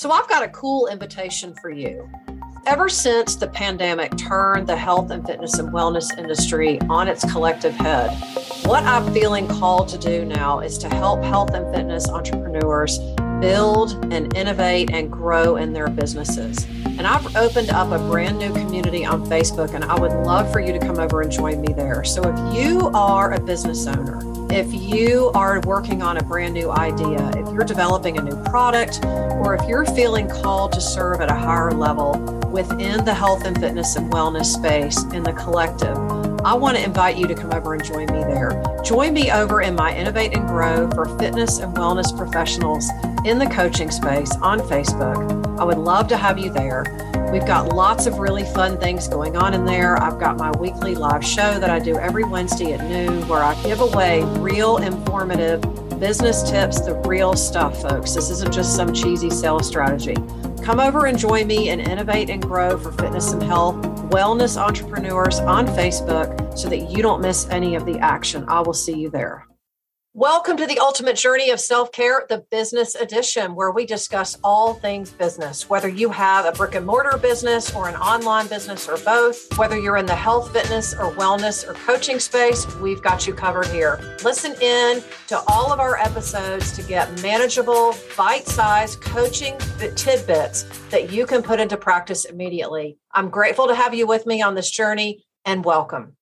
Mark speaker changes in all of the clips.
Speaker 1: So I've got a cool invitation for you. Ever since the pandemic turned the health and fitness and wellness industry on its collective head, what I'm feeling called to do now is to help health and fitness entrepreneurs build and innovate and grow in their businesses. And I've opened up a brand new community on Facebook, and I would love for you to come over and join me there. So if you are a business owner, if you are working on a brand new idea, if you're developing a new product, or if you're feeling called to serve at a higher level within the health and fitness and wellness space in the collective, I want to invite you to come over and join me there. Join me over in my Innovate and Grow for fitness and wellness professionals in the coaching space on Facebook. I would love to have you there. We've got lots of really fun things going on in there. I've got my weekly live show that I do every Wednesday at noon where I give away real informative business tips, the real stuff, folks. This isn't just some cheesy sales strategy. Come over and join me and innovate and grow for fitness and health, wellness entrepreneurs on Facebook so that you don't miss any of the action. I will see you there. Welcome to the ultimate journey of self care, the business edition, where we discuss all things business. Whether you have a brick and mortar business or an online business or both, whether you're in the health, fitness, or wellness or coaching space, we've got you covered here. Listen in to all of our episodes to get manageable, bite sized coaching tidbits that you can put into practice immediately. I'm grateful to have you with me on this journey and welcome.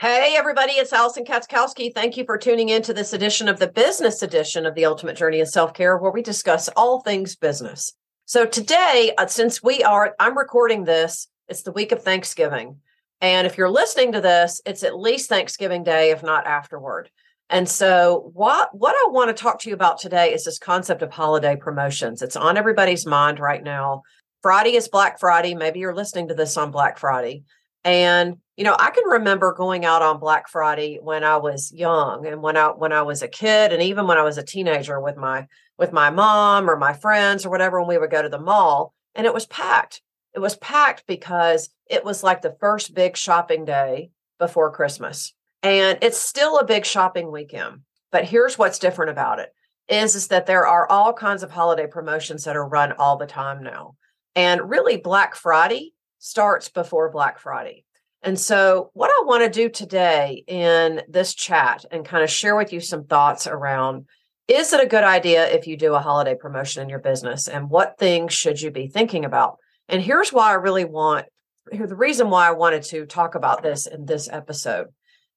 Speaker 1: Hey, everybody, it's Allison Katzkowski. Thank you for tuning in to this edition of the business edition of the Ultimate Journey of Self Care, where we discuss all things business. So, today, uh, since we are, I'm recording this, it's the week of Thanksgiving. And if you're listening to this, it's at least Thanksgiving Day, if not afterward. And so, what, what I want to talk to you about today is this concept of holiday promotions. It's on everybody's mind right now. Friday is Black Friday. Maybe you're listening to this on Black Friday. And you know, I can remember going out on Black Friday when I was young and when I when I was a kid and even when I was a teenager with my with my mom or my friends or whatever when we would go to the mall and it was packed. It was packed because it was like the first big shopping day before Christmas. And it's still a big shopping weekend. But here's what's different about it is is that there are all kinds of holiday promotions that are run all the time now. And really Black Friday starts before Black Friday. And so, what I want to do today in this chat and kind of share with you some thoughts around is it a good idea if you do a holiday promotion in your business and what things should you be thinking about? And here's why I really want the reason why I wanted to talk about this in this episode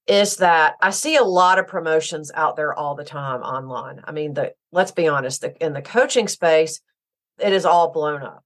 Speaker 1: is that I see a lot of promotions out there all the time online. I mean, the let's be honest, the, in the coaching space, it is all blown up.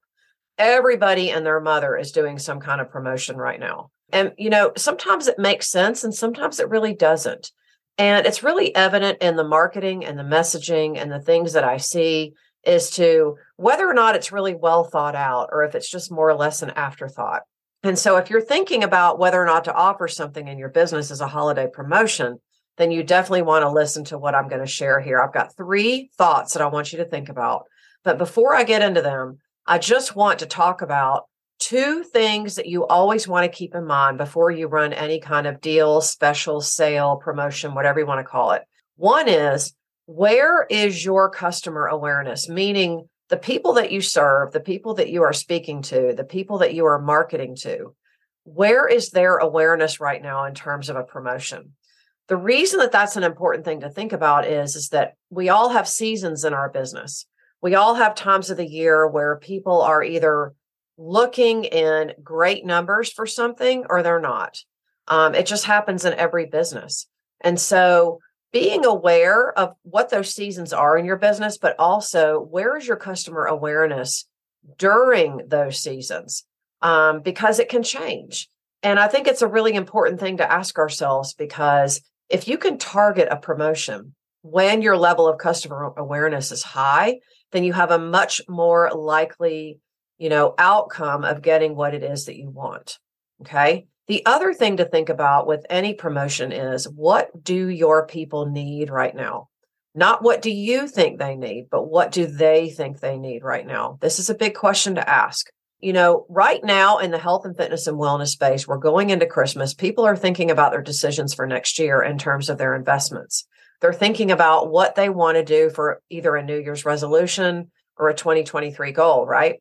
Speaker 1: Everybody and their mother is doing some kind of promotion right now. And, you know, sometimes it makes sense and sometimes it really doesn't. And it's really evident in the marketing and the messaging and the things that I see is to whether or not it's really well thought out or if it's just more or less an afterthought. And so if you're thinking about whether or not to offer something in your business as a holiday promotion, then you definitely want to listen to what I'm going to share here. I've got three thoughts that I want you to think about. But before I get into them, I just want to talk about two things that you always want to keep in mind before you run any kind of deal, special, sale, promotion, whatever you want to call it. One is where is your customer awareness? Meaning the people that you serve, the people that you are speaking to, the people that you are marketing to, where is their awareness right now in terms of a promotion? The reason that that's an important thing to think about is, is that we all have seasons in our business. We all have times of the year where people are either looking in great numbers for something or they're not. Um, it just happens in every business. And so being aware of what those seasons are in your business, but also where is your customer awareness during those seasons? Um, because it can change. And I think it's a really important thing to ask ourselves because if you can target a promotion when your level of customer awareness is high, then you have a much more likely you know, outcome of getting what it is that you want. Okay. The other thing to think about with any promotion is what do your people need right now? Not what do you think they need, but what do they think they need right now? This is a big question to ask. You know, right now in the health and fitness and wellness space, we're going into Christmas. People are thinking about their decisions for next year in terms of their investments. They're thinking about what they want to do for either a New Year's resolution or a 2023 goal, right?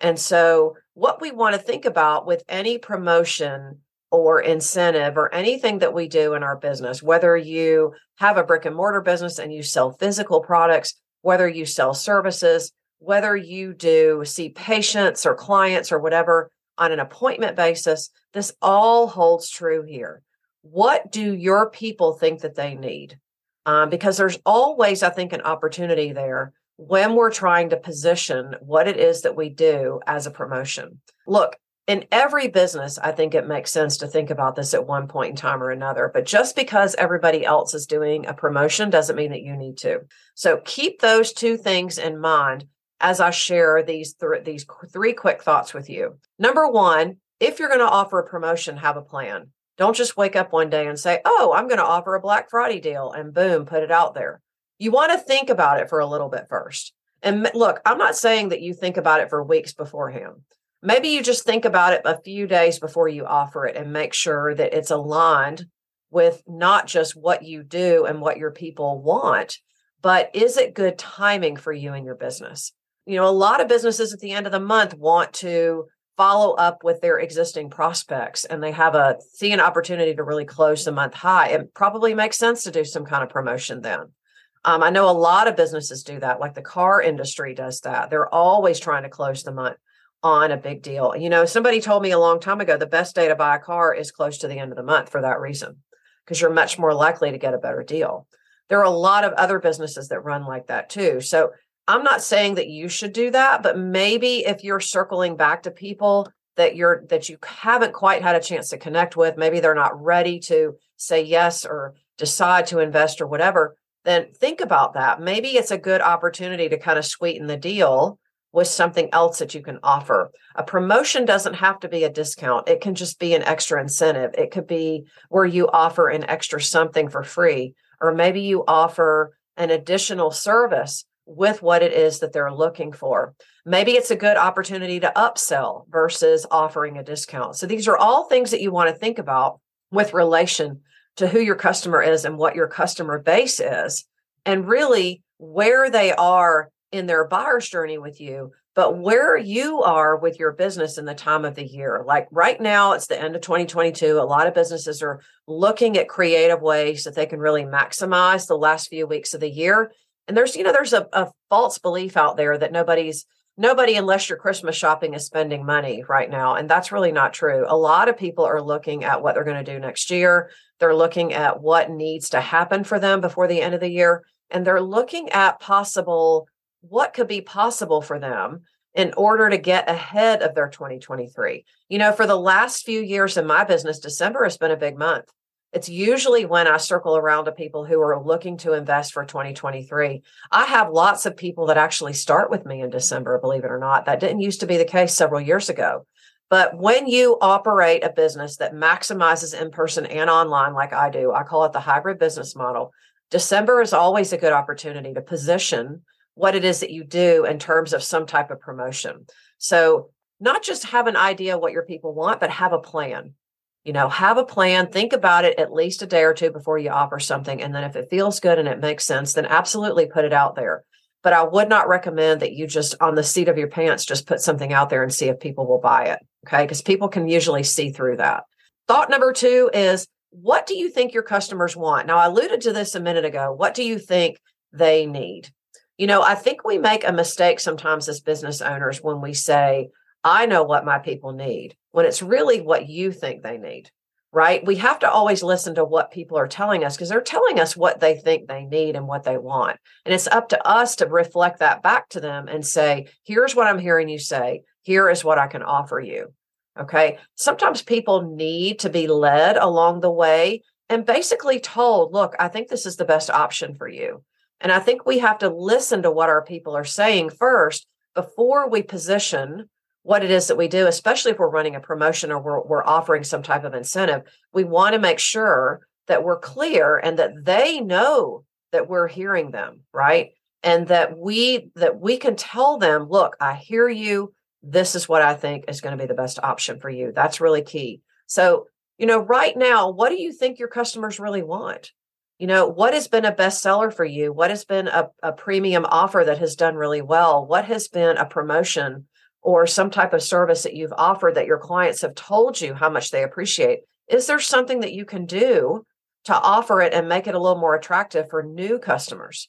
Speaker 1: And so, what we want to think about with any promotion or incentive or anything that we do in our business, whether you have a brick and mortar business and you sell physical products, whether you sell services, whether you do see patients or clients or whatever on an appointment basis, this all holds true here. What do your people think that they need? Um, because there's always, I think, an opportunity there when we're trying to position what it is that we do as a promotion. Look, in every business, I think it makes sense to think about this at one point in time or another. But just because everybody else is doing a promotion doesn't mean that you need to. So keep those two things in mind as I share these th- these three quick thoughts with you. Number one, if you're going to offer a promotion, have a plan. Don't just wake up one day and say, "Oh, I'm going to offer a Black Friday deal," and boom, put it out there. You want to think about it for a little bit first. And look, I'm not saying that you think about it for weeks beforehand maybe you just think about it a few days before you offer it and make sure that it's aligned with not just what you do and what your people want, but is it good timing for you and your business? You know, a lot of businesses at the end of the month want to follow up with their existing prospects and they have a see an opportunity to really close the month high. It probably makes sense to do some kind of promotion then. Um, I know a lot of businesses do that, like the car industry does that. They're always trying to close the month on a big deal. You know, somebody told me a long time ago the best day to buy a car is close to the end of the month for that reason, because you're much more likely to get a better deal. There are a lot of other businesses that run like that too. So I'm not saying that you should do that, but maybe if you're circling back to people that you're that you haven't quite had a chance to connect with, maybe they're not ready to say yes or decide to invest or whatever, then think about that. Maybe it's a good opportunity to kind of sweeten the deal with something else that you can offer. A promotion doesn't have to be a discount, it can just be an extra incentive. It could be where you offer an extra something for free, or maybe you offer an additional service with what it is that they're looking for. Maybe it's a good opportunity to upsell versus offering a discount. So these are all things that you want to think about with relation to who your customer is and what your customer base is, and really where they are in their buyer's journey with you, but where you are with your business in the time of the year. Like right now, it's the end of 2022. A lot of businesses are looking at creative ways that they can really maximize the last few weeks of the year. And there's, you know, there's a, a false belief out there that nobody's nobody unless you're christmas shopping is spending money right now and that's really not true a lot of people are looking at what they're going to do next year they're looking at what needs to happen for them before the end of the year and they're looking at possible what could be possible for them in order to get ahead of their 2023. You know, for the last few years in my business, December has been a big month. It's usually when I circle around to people who are looking to invest for 2023. I have lots of people that actually start with me in December, believe it or not. That didn't used to be the case several years ago. But when you operate a business that maximizes in person and online, like I do, I call it the hybrid business model. December is always a good opportunity to position what it is that you do in terms of some type of promotion. So, not just have an idea what your people want, but have a plan. You know, have a plan, think about it at least a day or two before you offer something. And then if it feels good and it makes sense, then absolutely put it out there. But I would not recommend that you just on the seat of your pants just put something out there and see if people will buy it. Okay. Because people can usually see through that. Thought number two is what do you think your customers want? Now, I alluded to this a minute ago. What do you think they need? You know, I think we make a mistake sometimes as business owners when we say, I know what my people need, when it's really what you think they need, right? We have to always listen to what people are telling us because they're telling us what they think they need and what they want. And it's up to us to reflect that back to them and say, here's what I'm hearing you say. Here is what I can offer you. Okay. Sometimes people need to be led along the way and basically told, look, I think this is the best option for you. And I think we have to listen to what our people are saying first before we position what it is that we do, especially if we're running a promotion or we're, we're offering some type of incentive. We want to make sure that we're clear and that they know that we're hearing them, right? And that we that we can tell them, look, I hear you. This is what I think is going to be the best option for you. That's really key. So, you know, right now, what do you think your customers really want? You know, what has been a bestseller for you? What has been a, a premium offer that has done really well? What has been a promotion or some type of service that you've offered that your clients have told you how much they appreciate? Is there something that you can do to offer it and make it a little more attractive for new customers?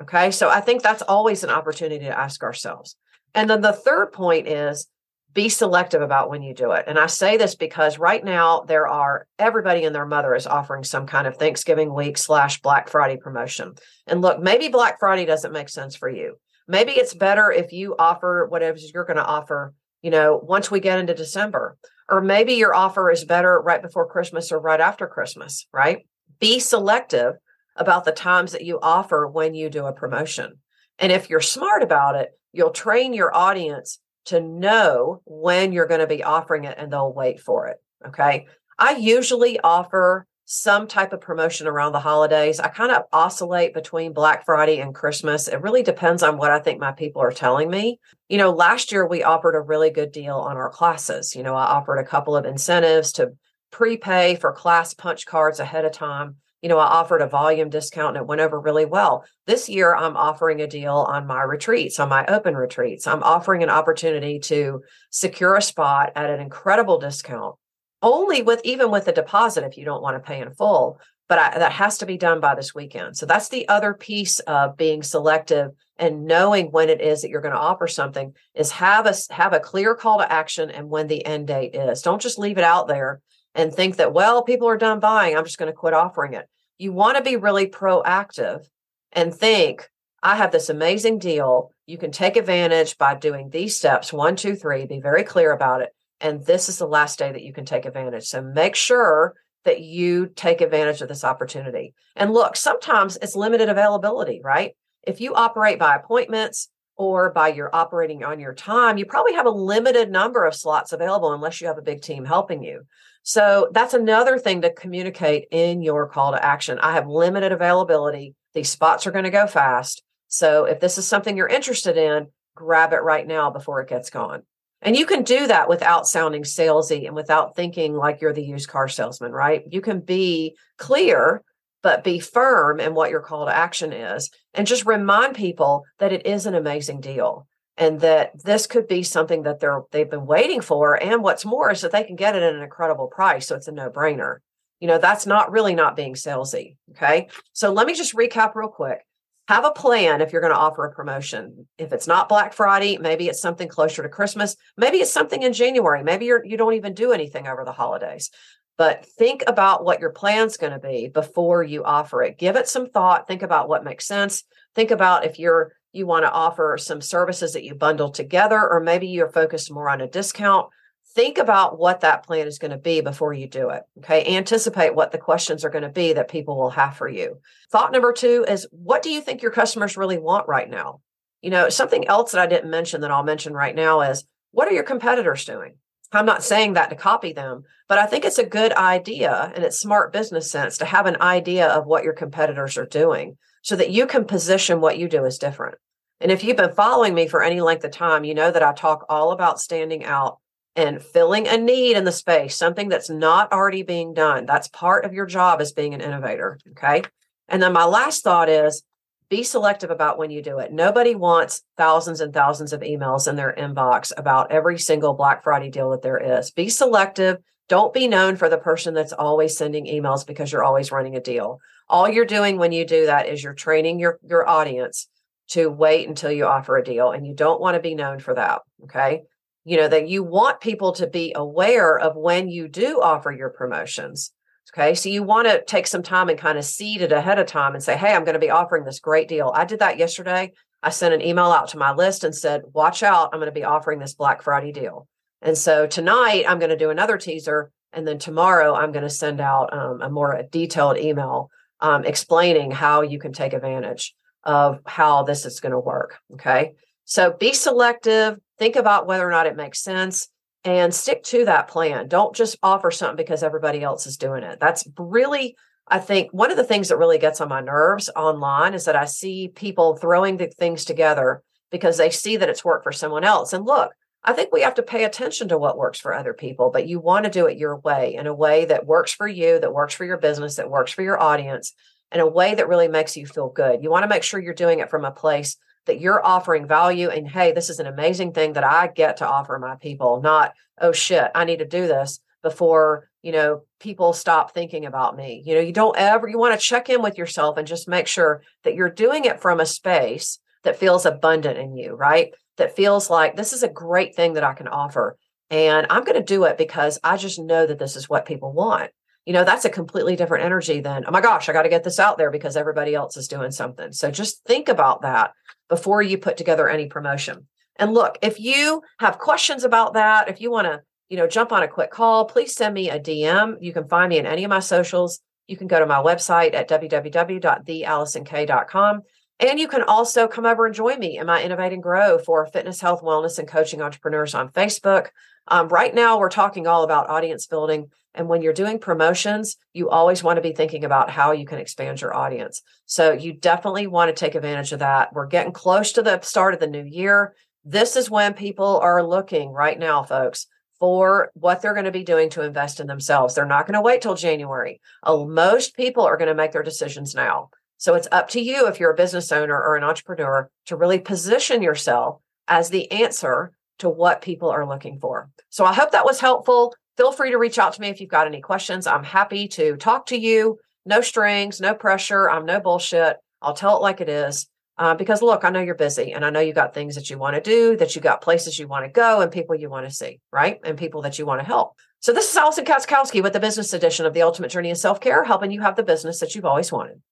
Speaker 1: Okay. So I think that's always an opportunity to ask ourselves. And then the third point is be selective about when you do it. And I say this because right now there are everybody and their mother is offering some kind of Thanksgiving week slash Black Friday promotion. And look, maybe Black Friday doesn't make sense for you. Maybe it's better if you offer whatever you're going to offer, you know, once we get into December. Or maybe your offer is better right before Christmas or right after Christmas, right? Be selective about the times that you offer when you do a promotion. And if you're smart about it, you'll train your audience to know when you're going to be offering it and they'll wait for it. Okay. I usually offer some type of promotion around the holidays. I kind of oscillate between Black Friday and Christmas. It really depends on what I think my people are telling me. You know, last year we offered a really good deal on our classes. You know, I offered a couple of incentives to prepay for class punch cards ahead of time you know, I offered a volume discount and it went over really well. This year, I'm offering a deal on my retreats, on my open retreats. I'm offering an opportunity to secure a spot at an incredible discount, only with even with a deposit if you don't want to pay in full. But I, that has to be done by this weekend. So that's the other piece of being selective and knowing when it is that you're going to offer something is have a have a clear call to action and when the end date is. Don't just leave it out there and think that well people are done buying i'm just going to quit offering it you want to be really proactive and think, I have this amazing deal. You can take advantage by doing these steps one, two, three, be very clear about it. And this is the last day that you can take advantage. So make sure that you take advantage of this opportunity. And look, sometimes it's limited availability, right? If you operate by appointments or by your operating on your time, you probably have a limited number of slots available unless you have a big team helping you. So that's another thing to communicate in your call to action. I have limited availability. These spots are going to go fast. So if this is something you're interested in, grab it right now before it gets gone. And you can do that without sounding salesy and without thinking like you're the used car salesman, right? You can be clear, but be firm in what your call to action is and just remind people that it is an amazing deal and that this could be something that they're they've been waiting for. And what's more is that they can get it at an incredible price so it's a no-brainer. You know that's not really not being salesy okay? So let me just recap real quick have a plan if you're going to offer a promotion. If it's not black friday maybe it's something closer to christmas. Maybe it's something in january. Maybe you're you don't even do anything over the holidays. But think about what your plan's going to be before you offer it. Give it some thought. Think about what makes sense. Think about if you're you want to offer some services that you bundle together, or maybe you're focused more on a discount. Think about what that plan is going to be before you do it. Okay. Anticipate what the questions are going to be that people will have for you. Thought number two is what do you think your customers really want right now? You know, something else that I didn't mention that I'll mention right now is what are your competitors doing? I'm not saying that to copy them, but I think it's a good idea and it's smart business sense to have an idea of what your competitors are doing so that you can position what you do as different. And if you've been following me for any length of time, you know that I talk all about standing out and filling a need in the space, something that's not already being done. That's part of your job as being an innovator. Okay. And then my last thought is be selective about when you do it. Nobody wants thousands and thousands of emails in their inbox about every single Black Friday deal that there is. Be selective. Don't be known for the person that's always sending emails because you're always running a deal. All you're doing when you do that is you're training your, your audience to wait until you offer a deal and you don't want to be known for that okay you know that you want people to be aware of when you do offer your promotions okay so you want to take some time and kind of seed it ahead of time and say hey i'm going to be offering this great deal i did that yesterday i sent an email out to my list and said watch out i'm going to be offering this black friday deal and so tonight i'm going to do another teaser and then tomorrow i'm going to send out um, a more detailed email um, explaining how you can take advantage of how this is going to work. Okay. So be selective, think about whether or not it makes sense and stick to that plan. Don't just offer something because everybody else is doing it. That's really, I think, one of the things that really gets on my nerves online is that I see people throwing the things together because they see that it's worked for someone else. And look, I think we have to pay attention to what works for other people, but you want to do it your way in a way that works for you, that works for your business, that works for your audience. in a way that really makes you feel good. You want to make sure you're doing it from a place that you're offering value and hey, this is an amazing thing that I get to offer my people, not, oh shit, I need to do this before, you know, people stop thinking about me. You know, you don't ever you want to check in with yourself and just make sure that you're doing it from a space that feels abundant in you, right? That feels like this is a great thing that I can offer. And I'm going to do it because I just know that this is what people want. You know, that's a completely different energy than, oh my gosh, I got to get this out there because everybody else is doing something. So just think about that before you put together any promotion. And look, if you have questions about that, if you want to, you know, jump on a quick call, please send me a DM. You can find me in any of my socials. You can go to my website at www.theallisonk.com. And you can also come over and join me in my Innovate and Grow for fitness, health, wellness, and coaching entrepreneurs on Facebook. Um, right now, we're talking all about audience building. And when you're doing promotions, you always want to be thinking about how you can expand your audience. So you definitely want to take advantage of that. We're getting close to the start of the new year. This is when people are looking right now, folks, for what they're going to be doing to invest in themselves. They're not going to wait till January. Uh, most people are going to make their decisions now. So it's up to you if you're a business owner or an entrepreneur to really position yourself as the answer to what people are looking for. So I hope that was helpful. Feel free to reach out to me if you've got any questions. I'm happy to talk to you. No strings, no pressure. I'm no bullshit. I'll tell it like it is. Uh, because look, I know you're busy and I know you got things that you want to do, that you got places you want to go and people you want to see, right? And people that you want to help. So this is Allison Katzkowski with the business edition of the Ultimate Journey of Self Care, helping you have the business that you've always wanted.